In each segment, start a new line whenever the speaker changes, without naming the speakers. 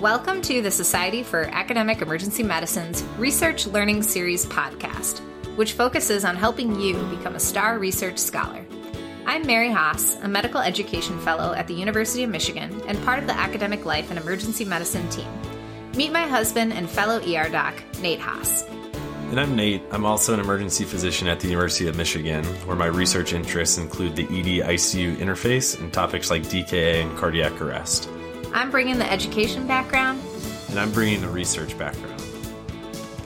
Welcome to the Society for Academic Emergency Medicine's Research Learning Series podcast, which focuses on helping you become a star research scholar. I'm Mary Haas, a medical education fellow at the University of Michigan and part of the Academic Life in Emergency Medicine team. Meet my husband and fellow ER doc, Nate Haas.
And I'm Nate. I'm also an emergency physician at the University of Michigan, where my research interests include the ED ICU interface and topics like DKA and cardiac arrest.
I'm bringing the education background.
And I'm bringing the research background.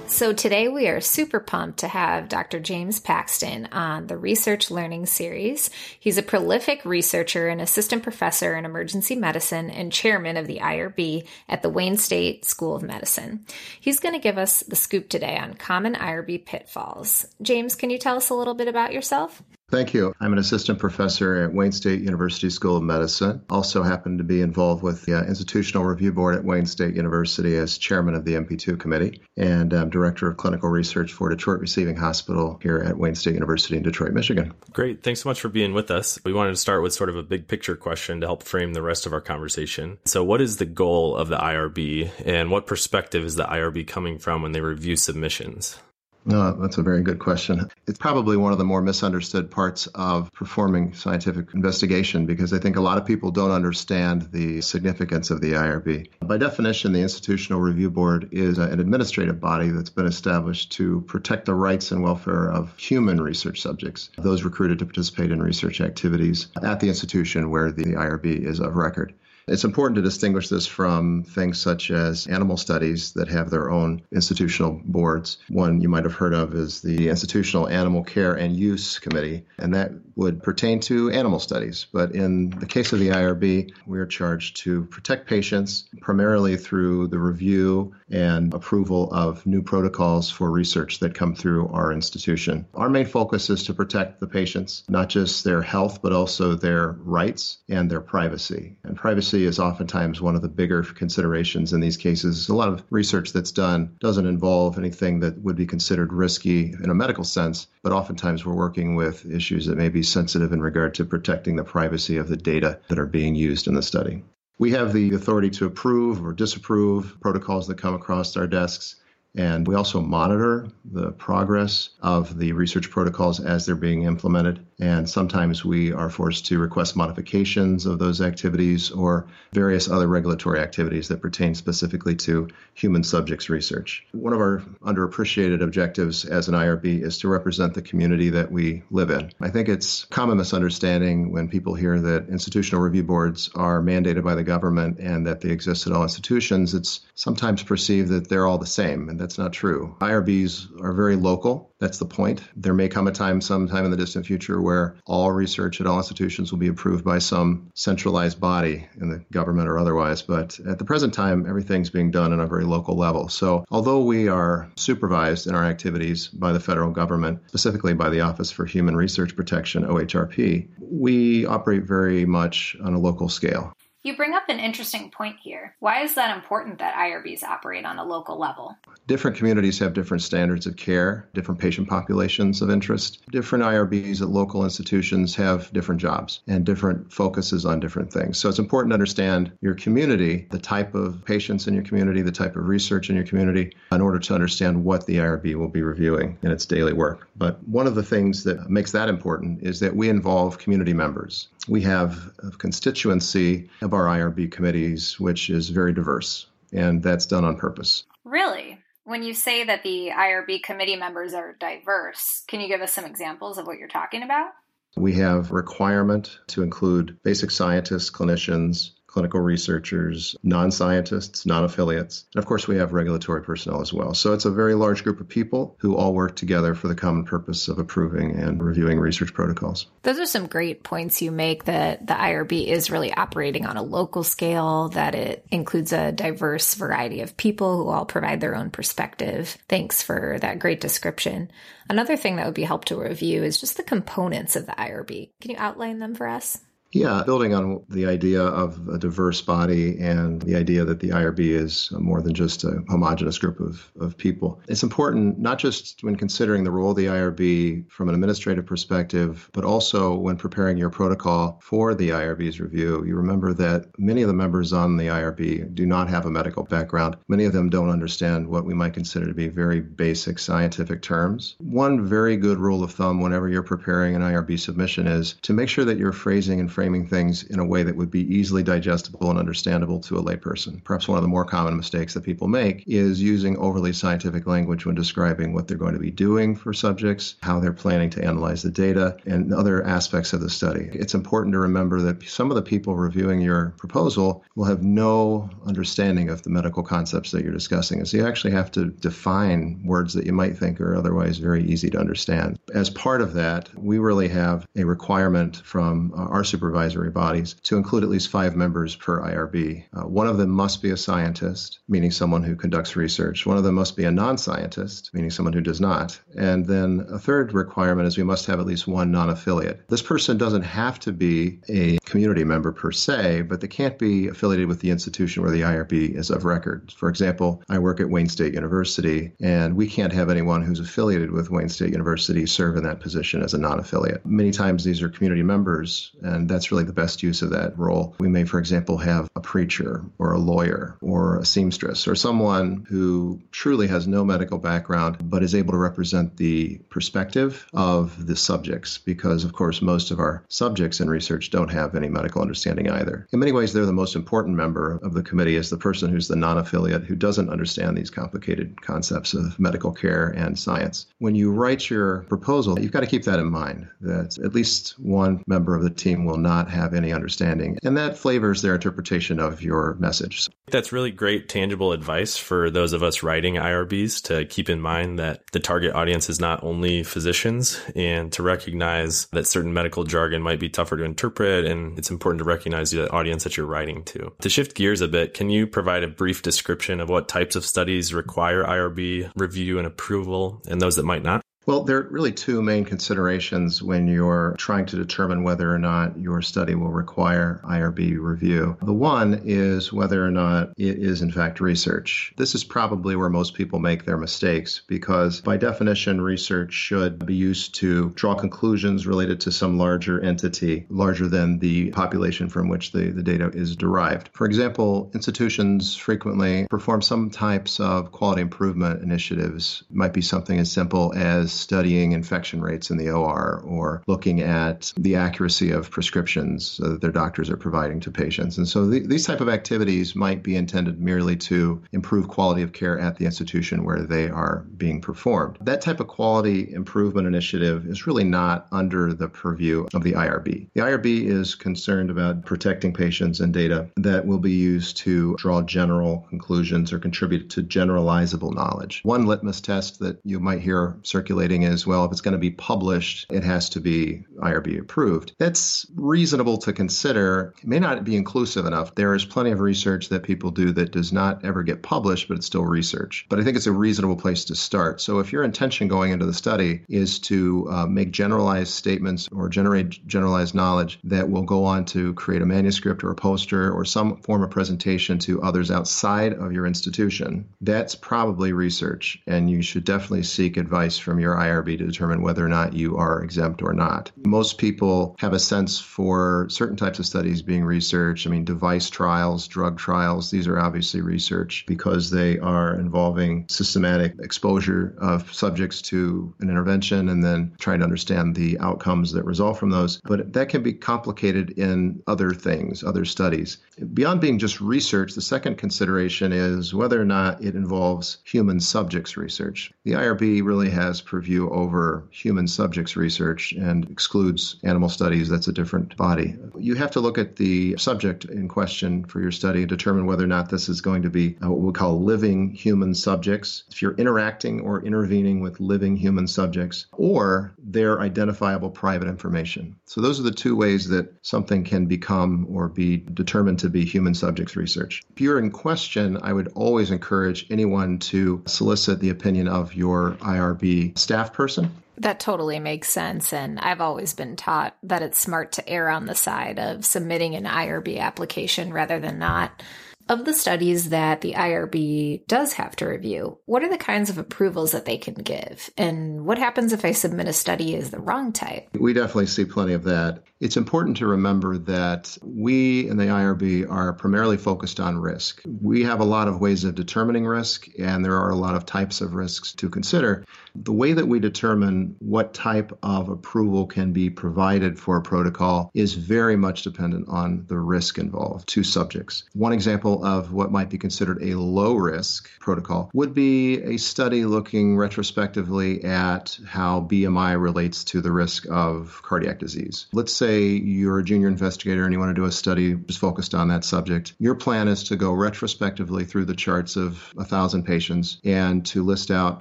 So today we are super pumped to have Dr. James Paxton on the Research Learning Series. He's a prolific researcher and assistant professor in emergency medicine and chairman of the IRB at the Wayne State School of Medicine. He's going to give us the scoop today on common IRB pitfalls. James, can you tell us a little bit about yourself?
Thank you. I'm an assistant professor at Wayne State University School of Medicine. Also happen to be involved with the uh, Institutional Review Board at Wayne State University as chairman of the MP2 committee, and director of clinical research for Detroit Receiving Hospital here at Wayne State University in Detroit, Michigan.
Great. Thanks so much for being with us. We wanted to start with sort of a big picture question to help frame the rest of our conversation. So, what is the goal of the IRB, and what perspective is the IRB coming from when they review submissions?
No, that's a very good question. It's probably one of the more misunderstood parts of performing scientific investigation because I think a lot of people don't understand the significance of the IRB. By definition, the Institutional Review Board is an administrative body that's been established to protect the rights and welfare of human research subjects, those recruited to participate in research activities at the institution where the IRB is of record. It's important to distinguish this from things such as animal studies that have their own institutional boards. One you might have heard of is the Institutional Animal Care and Use Committee, and that would pertain to animal studies. But in the case of the IRB, we are charged to protect patients primarily through the review and approval of new protocols for research that come through our institution. Our main focus is to protect the patients, not just their health, but also their rights and their privacy. And privacy is oftentimes one of the bigger considerations in these cases. A lot of research that's done doesn't involve anything that would be considered risky in a medical sense, but oftentimes we're working with issues that may be sensitive in regard to protecting the privacy of the data that are being used in the study. We have the authority to approve or disapprove protocols that come across our desks. And we also monitor the progress of the research protocols as they're being implemented. And sometimes we are forced to request modifications of those activities or various other regulatory activities that pertain specifically to human subjects research. One of our underappreciated objectives as an IRB is to represent the community that we live in. I think it's common misunderstanding when people hear that institutional review boards are mandated by the government and that they exist at all institutions. It's sometimes perceived that they're all the same. And that's not true. IRBs are very local. That's the point. There may come a time, sometime in the distant future, where all research at all institutions will be approved by some centralized body in the government or otherwise. But at the present time, everything's being done on a very local level. So although we are supervised in our activities by the federal government, specifically by the Office for Human Research Protection, OHRP, we operate very much on a local scale.
You bring up an interesting point here. Why is that important that IRBs operate on a local level?
Different communities have different standards of care, different patient populations of interest. Different IRBs at local institutions have different jobs and different focuses on different things. So it's important to understand your community, the type of patients in your community, the type of research in your community, in order to understand what the IRB will be reviewing in its daily work. But one of the things that makes that important is that we involve community members. We have a constituency of our IRB committees, which is very diverse, and that's done on purpose.
Really? When you say that the IRB committee members are diverse, can you give us some examples of what you're talking about?
We have requirement to include basic scientists, clinicians, clinical researchers, non scientists, non affiliates. And of course, we have regulatory personnel as well. So it's a very large group of people who all work together for the common purpose of approving and reviewing research protocols.
Those are some great points you make that the IRB is really operating on a local scale, that it includes a diverse variety of people who all provide their own perspective. Thanks for that great description. Another thing that would be helpful to review is just the components of the IRB. Can you outline them for us?
Yeah, building on the idea of a diverse body and the idea that the IRB is more than just a homogenous group of, of people. It's important not just when considering the role of the IRB from an administrative perspective, but also when preparing your protocol for the IRB's review. You remember that many of the members on the IRB do not have a medical background. Many of them don't understand what we might consider to be very basic scientific terms. One very good rule of thumb whenever you're preparing an IRB submission is to make sure that you're phrasing and framing things in a way that would be easily digestible and understandable to a layperson. Perhaps one of the more common mistakes that people make is using overly scientific language when describing what they're going to be doing for subjects, how they're planning to analyze the data, and other aspects of the study. It's important to remember that some of the people reviewing your proposal will have no understanding of the medical concepts that you're discussing. And so you actually have to define words that you might think are otherwise very easy to understand. As part of that, we really have a requirement from our our supervisory bodies to include at least five members per IRB. Uh, one of them must be a scientist, meaning someone who conducts research. One of them must be a non scientist, meaning someone who does not. And then a third requirement is we must have at least one non affiliate. This person doesn't have to be a community member per se, but they can't be affiliated with the institution where the IRB is of record. For example, I work at Wayne State University, and we can't have anyone who's affiliated with Wayne State University serve in that position as a non affiliate. Many times these are community members, and that's really the best use of that role. We may, for example, have a preacher or a lawyer or a seamstress or someone who truly has no medical background but is able to represent the perspective of the subjects because, of course, most of our subjects in research don't have any medical understanding either. In many ways, they're the most important member of the committee is the person who's the non affiliate who doesn't understand these complicated concepts of medical care and science. When you write your proposal, you've got to keep that in mind that at least one member of the team will not have any understanding, and that flavors their interpretation of your message.
That's really great tangible advice for those of us writing IRBs to keep in mind that the target audience is not only physicians and to recognize that certain medical jargon might be tougher to interpret and it's important to recognize the audience that you're writing to. To shift gears a bit, can you provide a brief description of what types of studies require IRB review and approval and those that might not?
Well, there are really two main considerations when you're trying to determine whether or not your study will require IRB review. The one is whether or not it is, in fact, research. This is probably where most people make their mistakes because, by definition, research should be used to draw conclusions related to some larger entity, larger than the population from which the, the data is derived. For example, institutions frequently perform some types of quality improvement initiatives. It might be something as simple as studying infection rates in the OR or looking at the accuracy of prescriptions uh, that their doctors are providing to patients. And so the, these type of activities might be intended merely to improve quality of care at the institution where they are being performed. That type of quality improvement initiative is really not under the purview of the IRB. The IRB is concerned about protecting patients and data that will be used to draw general conclusions or contribute to generalizable knowledge. One litmus test that you might hear circulating is well, if it's going to be published, it has to be IRB approved. That's reasonable to consider. It may not be inclusive enough. There is plenty of research that people do that does not ever get published, but it's still research. But I think it's a reasonable place to start. So if your intention going into the study is to uh, make generalized statements or generate generalized knowledge that will go on to create a manuscript or a poster or some form of presentation to others outside of your institution, that's probably research. And you should definitely seek advice from your IRB to determine whether or not you are exempt or not. Most people have a sense for certain types of studies being researched. I mean, device trials, drug trials, these are obviously research because they are involving systematic exposure of subjects to an intervention and then trying to understand the outcomes that result from those. But that can be complicated in other things, other studies. Beyond being just research, the second consideration is whether or not it involves human subjects research. The IRB really has purview over human subjects research and excludes animal studies. That's a different body. You have to look at the subject in question for your study and determine whether or not this is going to be uh, what we call living human subjects. If you're interacting or intervening with living human subjects, or their identifiable private information. So, those are the two ways that something can become or be determined to be human subjects research. If you're in question, I would always encourage anyone to solicit the opinion of your IRB staff person
That totally makes sense. And I've always been taught that it's smart to err on the side of submitting an IRB application rather than not. Of the studies that the IRB does have to review, what are the kinds of approvals that they can give? And what happens if I submit a study as the wrong type?
We definitely see plenty of that. It's important to remember that we in the IRB are primarily focused on risk. We have a lot of ways of determining risk, and there are a lot of types of risks to consider. The way that we determine what type of approval can be provided for a protocol is very much dependent on the risk involved, to subjects. One example of what might be considered a low risk protocol would be a study looking retrospectively at how BMI relates to the risk of cardiac disease. Let's say you're a junior investigator and you want to do a study just focused on that subject. Your plan is to go retrospectively through the charts of a thousand patients and to list out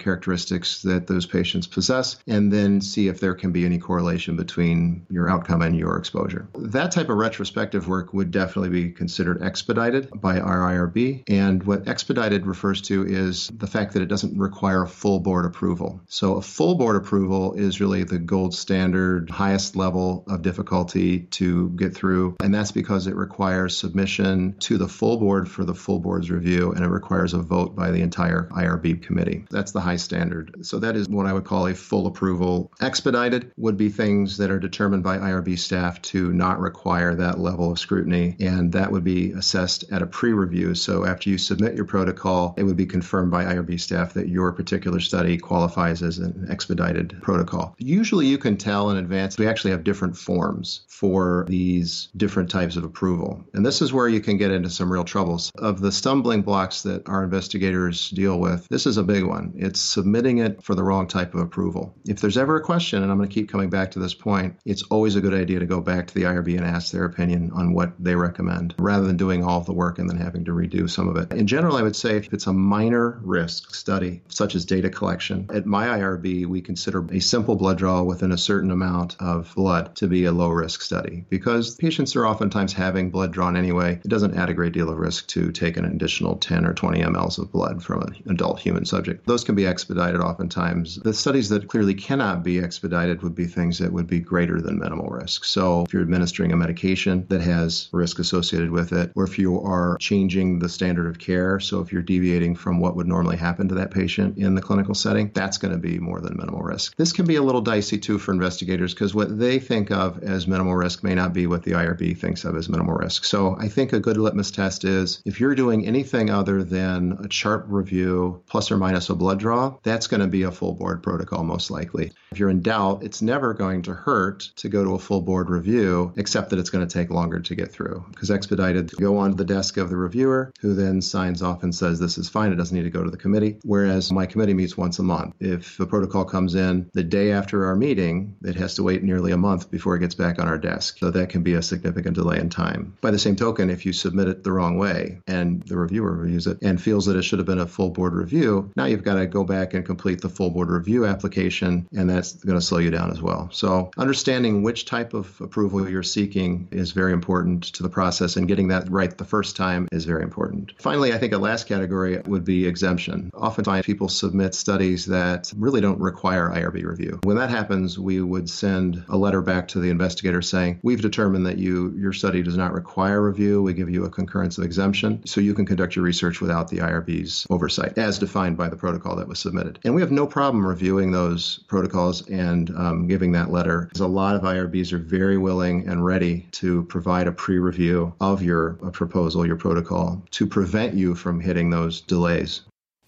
characteristics that those patients possess, and then see if there can be any correlation between your outcome and your exposure. That type of retrospective work would definitely be considered expedited by IRB. And what expedited refers to is the fact that it doesn't require full board approval. So a full board approval is really the gold standard, highest level of difficulty to get through. And that's because it requires submission to the full board for the full board's review, and it requires a vote by the entire IRB committee. That's the high standard. So that that is what I would call a full approval. Expedited would be things that are determined by IRB staff to not require that level of scrutiny, and that would be assessed at a pre review. So after you submit your protocol, it would be confirmed by IRB staff that your particular study qualifies as an expedited protocol. Usually you can tell in advance, we actually have different forms for these different types of approval. And this is where you can get into some real troubles. Of the stumbling blocks that our investigators deal with, this is a big one. It's submitting it for the wrong type of approval. If there's ever a question, and I'm going to keep coming back to this point, it's always a good idea to go back to the IRB and ask their opinion on what they recommend rather than doing all of the work and then having to redo some of it. In general, I would say if it's a minor risk study, such as data collection, at my IRB, we consider a simple blood draw within a certain amount of blood to be a low risk study because patients are oftentimes having blood drawn anyway. It doesn't add a great deal of risk to take an additional 10 or 20 mLs of blood from an adult human subject. Those can be expedited oftentimes. The studies that clearly cannot be expedited would be things that would be greater than minimal risk. So if you're administering a medication that has risk associated with it, or if you are changing the standard of care, so if you're deviating from what would normally happen to that patient in the clinical setting, that's going to be more than minimal risk. This can be a little dicey too for investigators because what they think of as minimal risk may not be what the IRB thinks of as minimal risk. So I think a good litmus test is if you're doing anything other than a chart review plus or minus a blood draw, that's going to be a full board protocol, most likely. If you're in doubt, it's never going to hurt to go to a full board review, except that it's going to take longer to get through. Because expedited go onto the desk of the reviewer, who then signs off and says this is fine, it doesn't need to go to the committee. Whereas my committee meets once a month. If the protocol comes in the day after our meeting, it has to wait nearly a month before it gets back on our desk. So that can be a significant delay in time. By the same token, if you submit it the wrong way and the reviewer reviews it and feels that it should have been a full board review, now you've got to go back and complete the full board review application, and that's going to slow you down as well. So, understanding which type of approval you're seeking is very important to the process, and getting that right the first time is very important. Finally, I think a last category would be exemption. Oftentimes, people submit studies that really don't require IRB review. When that happens, we would send a letter back to the investigator saying, We've determined that you your study does not require review. We give you a concurrence of exemption, so you can conduct your research without the IRB's oversight, as defined by the protocol that was submitted. And we have no problem reviewing those protocols and um, giving that letter. Because a lot of IRBs are very willing and ready to provide a pre review of your proposal, your protocol, to prevent you from hitting those delays.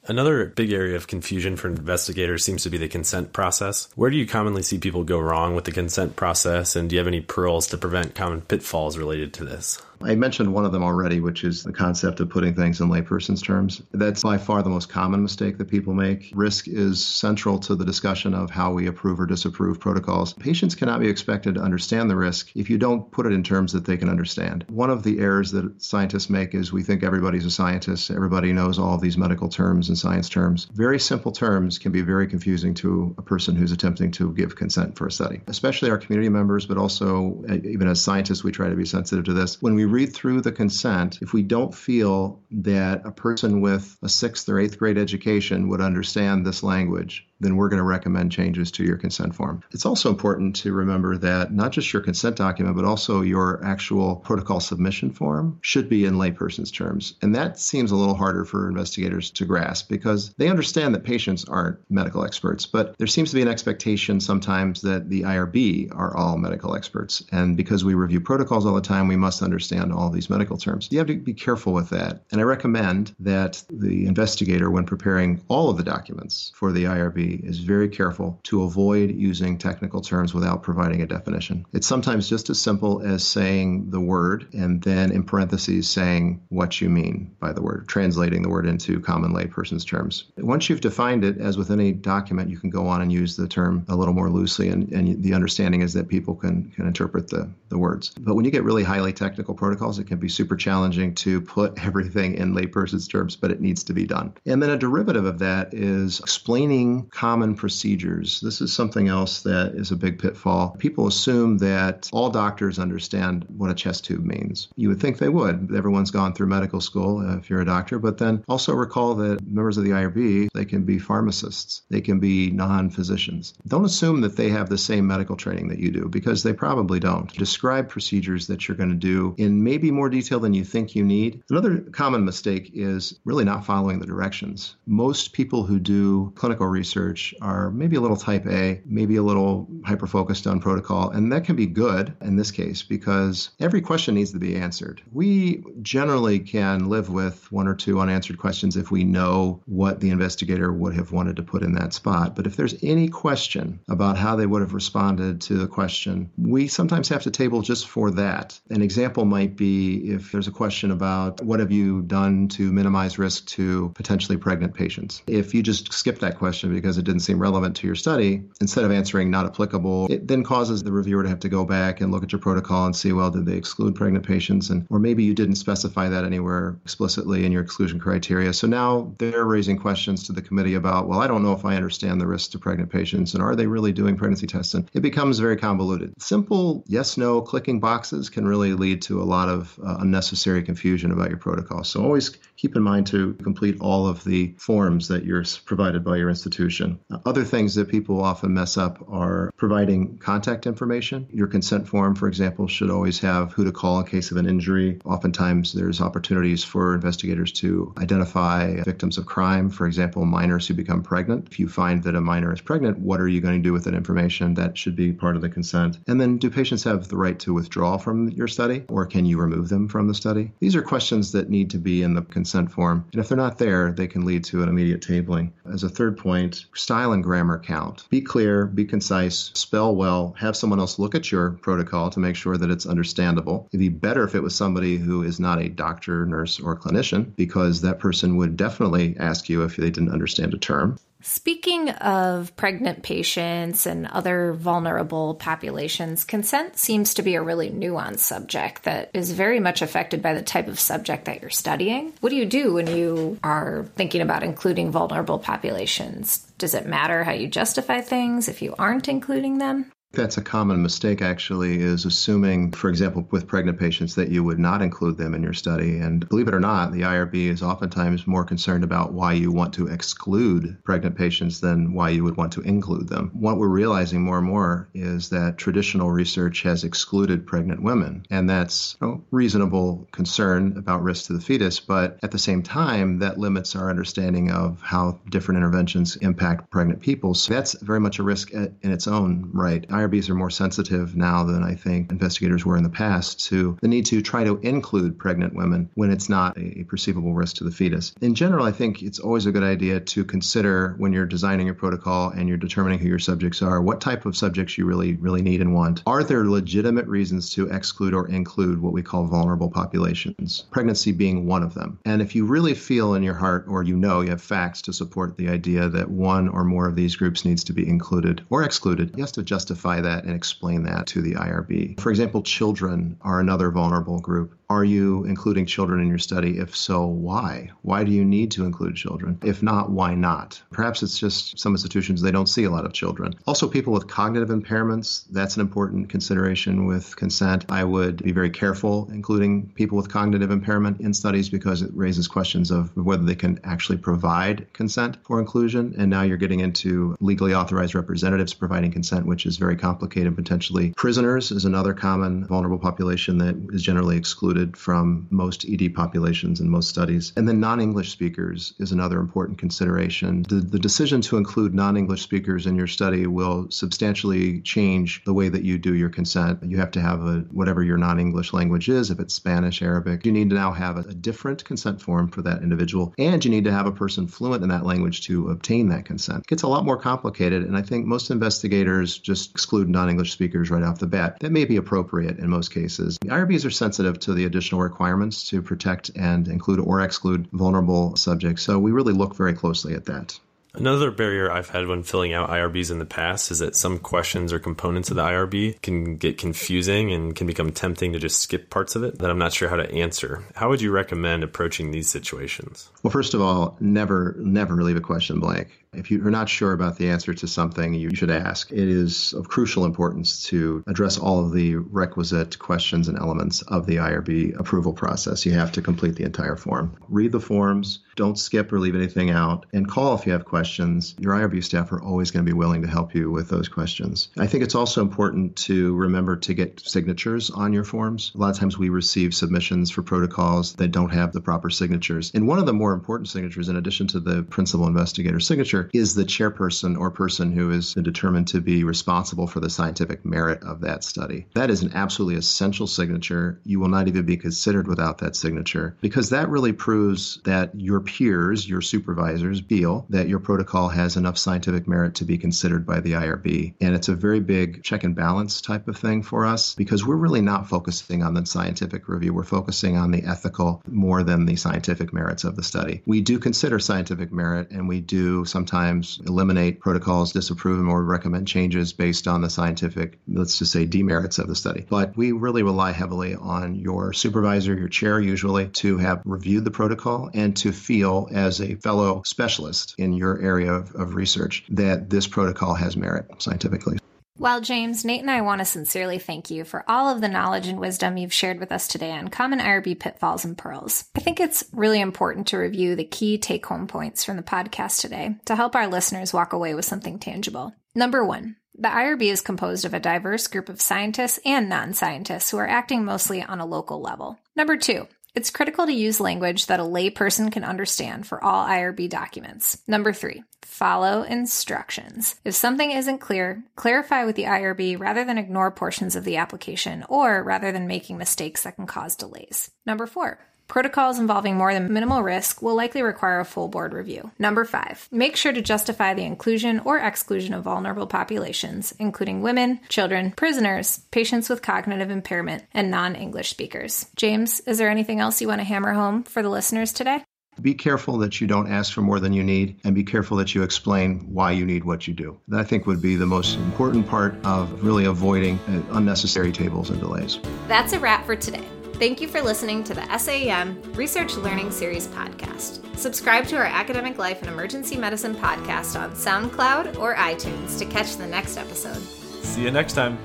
Another big area of confusion for investigators seems to be the consent process. Where do you commonly see people go wrong with the consent process, and do you have any pearls to prevent common pitfalls related to this?
I mentioned one of them already, which is the concept of putting things in layperson's terms. That's by far the most common mistake that people make. Risk is central to the discussion of how we approve or disapprove protocols. Patients cannot be expected to understand the risk if you don't put it in terms that they can understand. One of the errors that scientists make is we think everybody's a scientist, everybody knows all these medical terms and science terms. Very simple terms can be very confusing to a person who's attempting to give consent for a study, especially our community members, but also uh, even as scientists, we try to be sensitive to this. When we read through the consent, if we don't feel that a person with a sixth or eighth grade education would understand this language, then we're going to recommend changes to your consent form. It's also important to remember that not just your consent document, but also your actual protocol submission form should be in layperson's terms. And that seems a little harder for investigators to grasp because they understand that patients aren't medical experts, but there seems to be an expectation sometimes that the IRB are all medical experts. And because we review protocols all the time, we must understand all these medical terms. You have to be careful with that. And I recommend that the investigator, when preparing all of the documents for the IRB, is very careful to avoid using technical terms without providing a definition. It's sometimes just as simple as saying the word and then in parentheses saying what you mean by the word, translating the word into common layperson's terms. Once you've defined it, as with any document, you can go on and use the term a little more loosely, and, and the understanding is that people can, can interpret the, the words. But when you get really highly technical protocols, it can be super challenging to put everything in layperson's terms, but it needs to be done. And then a derivative of that is explaining common procedures. This is something else that is a big pitfall. People assume that all doctors understand what a chest tube means. You would think they would. Everyone's gone through medical school uh, if you're a doctor, but then also recall that members of the IRB, they can be pharmacists, they can be non physicians. Don't assume that they have the same medical training that you do because they probably don't. Describe procedures that you're going to do in maybe more detail than you think you need. Another common mistake is really not following the directions. Most people who do clinical research are maybe a little type A, maybe a little hyper focused on protocol, and that can be good in this case because every question needs to be answered. We generally can live with one or two unanswered questions if we know what the investigator would have wanted to put in that spot. But if there's any question about how they would have responded to the question, we sometimes have to table just for that. An example might be if there's a question about what have you done to minimize risk to potentially pregnant patients. If you just skip that question because it didn't seem relevant to your study, instead of answering not applicable, it then causes the reviewer to have to go back and look at your protocol and see, well, did they exclude pregnant patients? And or maybe you didn't specify that anywhere explicitly in your exclusion criteria. So now they're raising questions to the committee about, well, I don't know if I understand the risks to pregnant patients and are they really doing pregnancy testing? It becomes very convoluted. Simple yes no clicking boxes can really lead to a lot of uh, unnecessary confusion about your protocol. So always keep in mind to complete all of the forms that you're provided by your institution. Uh, other things that people often mess up are providing contact information. Your consent form, for example, should always have who to call in case of an injury. Oftentimes, there's opportunities for investigators to identify victims of crime, for example, minors who become pregnant. If you find that a minor is pregnant, what are you going to do with that information? That should be part of the consent. And then, do patients have the right to withdraw from your study, or can you remove them from the study? These are questions that need to be in the consent form. And if they're not there, they can lead to an immediate tabling. As a third point, style and grammar count. Be clear, be concise, spell well, have someone else look at your protocol to make sure that it's understandable. It'd be better if it was somebody who is not a doctor, nurse, or clinician, because that person would definitely ask you if they didn't understand a term.
Speaking of pregnant patients and other vulnerable populations, consent seems to be a really nuanced subject that is very much affected by the type of subject that you're studying. What do you do when you are thinking about including vulnerable populations? Does it matter how you justify things if you aren't including them?
That's a common mistake, actually, is assuming, for example, with pregnant patients, that you would not include them in your study. And believe it or not, the IRB is oftentimes more concerned about why you want to exclude pregnant patients than why you would want to include them. What we're realizing more and more is that traditional research has excluded pregnant women. And that's a reasonable concern about risk to the fetus. But at the same time, that limits our understanding of how different interventions impact pregnant people. So that's very much a risk in its own right. IRBs are more sensitive now than I think investigators were in the past to the need to try to include pregnant women when it's not a perceivable risk to the fetus. In general, I think it's always a good idea to consider when you're designing your protocol and you're determining who your subjects are, what type of subjects you really, really need and want. Are there legitimate reasons to exclude or include what we call vulnerable populations? Pregnancy being one of them. And if you really feel in your heart or you know you have facts to support the idea that one or more of these groups needs to be included or excluded, you have to justify that and explain that to the IRB. For example, children are another vulnerable group. Are you including children in your study? If so, why? Why do you need to include children? If not, why not? Perhaps it's just some institutions they don't see a lot of children. Also, people with cognitive impairments, that's an important consideration with consent. I would be very careful including people with cognitive impairment in studies because it raises questions of whether they can actually provide consent for inclusion. And now you're getting into legally authorized representatives providing consent, which is very complicated. Potentially, prisoners is another common vulnerable population that is generally excluded excluded from most ED populations in most studies. And then non English speakers is another important consideration. The, the decision to include non English speakers in your study will substantially change the way that you do your consent. You have to have a, whatever your non English language is, if it's Spanish, Arabic, you need to now have a, a different consent form for that individual. And you need to have a person fluent in that language to obtain that consent. It gets a lot more complicated. And I think most investigators just exclude non English speakers right off the bat. That may be appropriate in most cases. The IRBs are sensitive to the additional requirements to protect and include or exclude vulnerable subjects. So we really look very closely at that.
Another barrier I've had when filling out IRBs in the past is that some questions or components of the IRB can get confusing and can become tempting to just skip parts of it that I'm not sure how to answer. How would you recommend approaching these situations?
Well, first of all, never, never leave a question blank. If you're not sure about the answer to something, you should ask. It is of crucial importance to address all of the requisite questions and elements of the IRB approval process. You have to complete the entire form. Read the forms, don't skip or leave anything out, and call if you have questions. Your IRB staff are always going to be willing to help you with those questions. I think it's also important to remember to get signatures on your forms. A lot of times we receive submissions for protocols that don't have the proper signatures. And one of the more important signatures, in addition to the principal investigator signature, is the chairperson or person who is determined to be responsible for the scientific merit of that study. That is an absolutely essential signature. You will not even be considered without that signature because that really proves that your peers, your supervisors, feel that your protocol has enough scientific merit to be considered by the IRB. And it's a very big check and balance type of thing for us because we're really not focusing on the scientific review. We're focusing on the ethical more than the scientific merits of the study. We do consider scientific merit and we do sometimes sometimes eliminate protocols, disapprove them, or recommend changes based on the scientific, let's just say, demerits of the study. But we really rely heavily on your supervisor, your chair usually, to have reviewed the protocol and to feel as a fellow specialist in your area of, of research that this protocol has merit scientifically.
Well, James, Nate and I want to sincerely thank you for all of the knowledge and wisdom you've shared with us today on common IRB pitfalls and pearls. I think it's really important to review the key take home points from the podcast today to help our listeners walk away with something tangible. Number one, the IRB is composed of a diverse group of scientists and non scientists who are acting mostly on a local level. Number two, it's critical to use language that a layperson can understand for all IRB documents. Number three, follow instructions. If something isn't clear, clarify with the IRB rather than ignore portions of the application or rather than making mistakes that can cause delays. Number four, Protocols involving more than minimal risk will likely require a full board review. Number five, make sure to justify the inclusion or exclusion of vulnerable populations, including women, children, prisoners, patients with cognitive impairment, and non English speakers. James, is there anything else you want to hammer home for the listeners today?
Be careful that you don't ask for more than you need, and be careful that you explain why you need what you do. That I think would be the most important part of really avoiding uh, unnecessary tables and delays.
That's a wrap for today. Thank you for listening to the SAEM Research Learning Series podcast. Subscribe to our Academic Life in Emergency Medicine podcast on SoundCloud or iTunes to catch the next episode.
See you next time.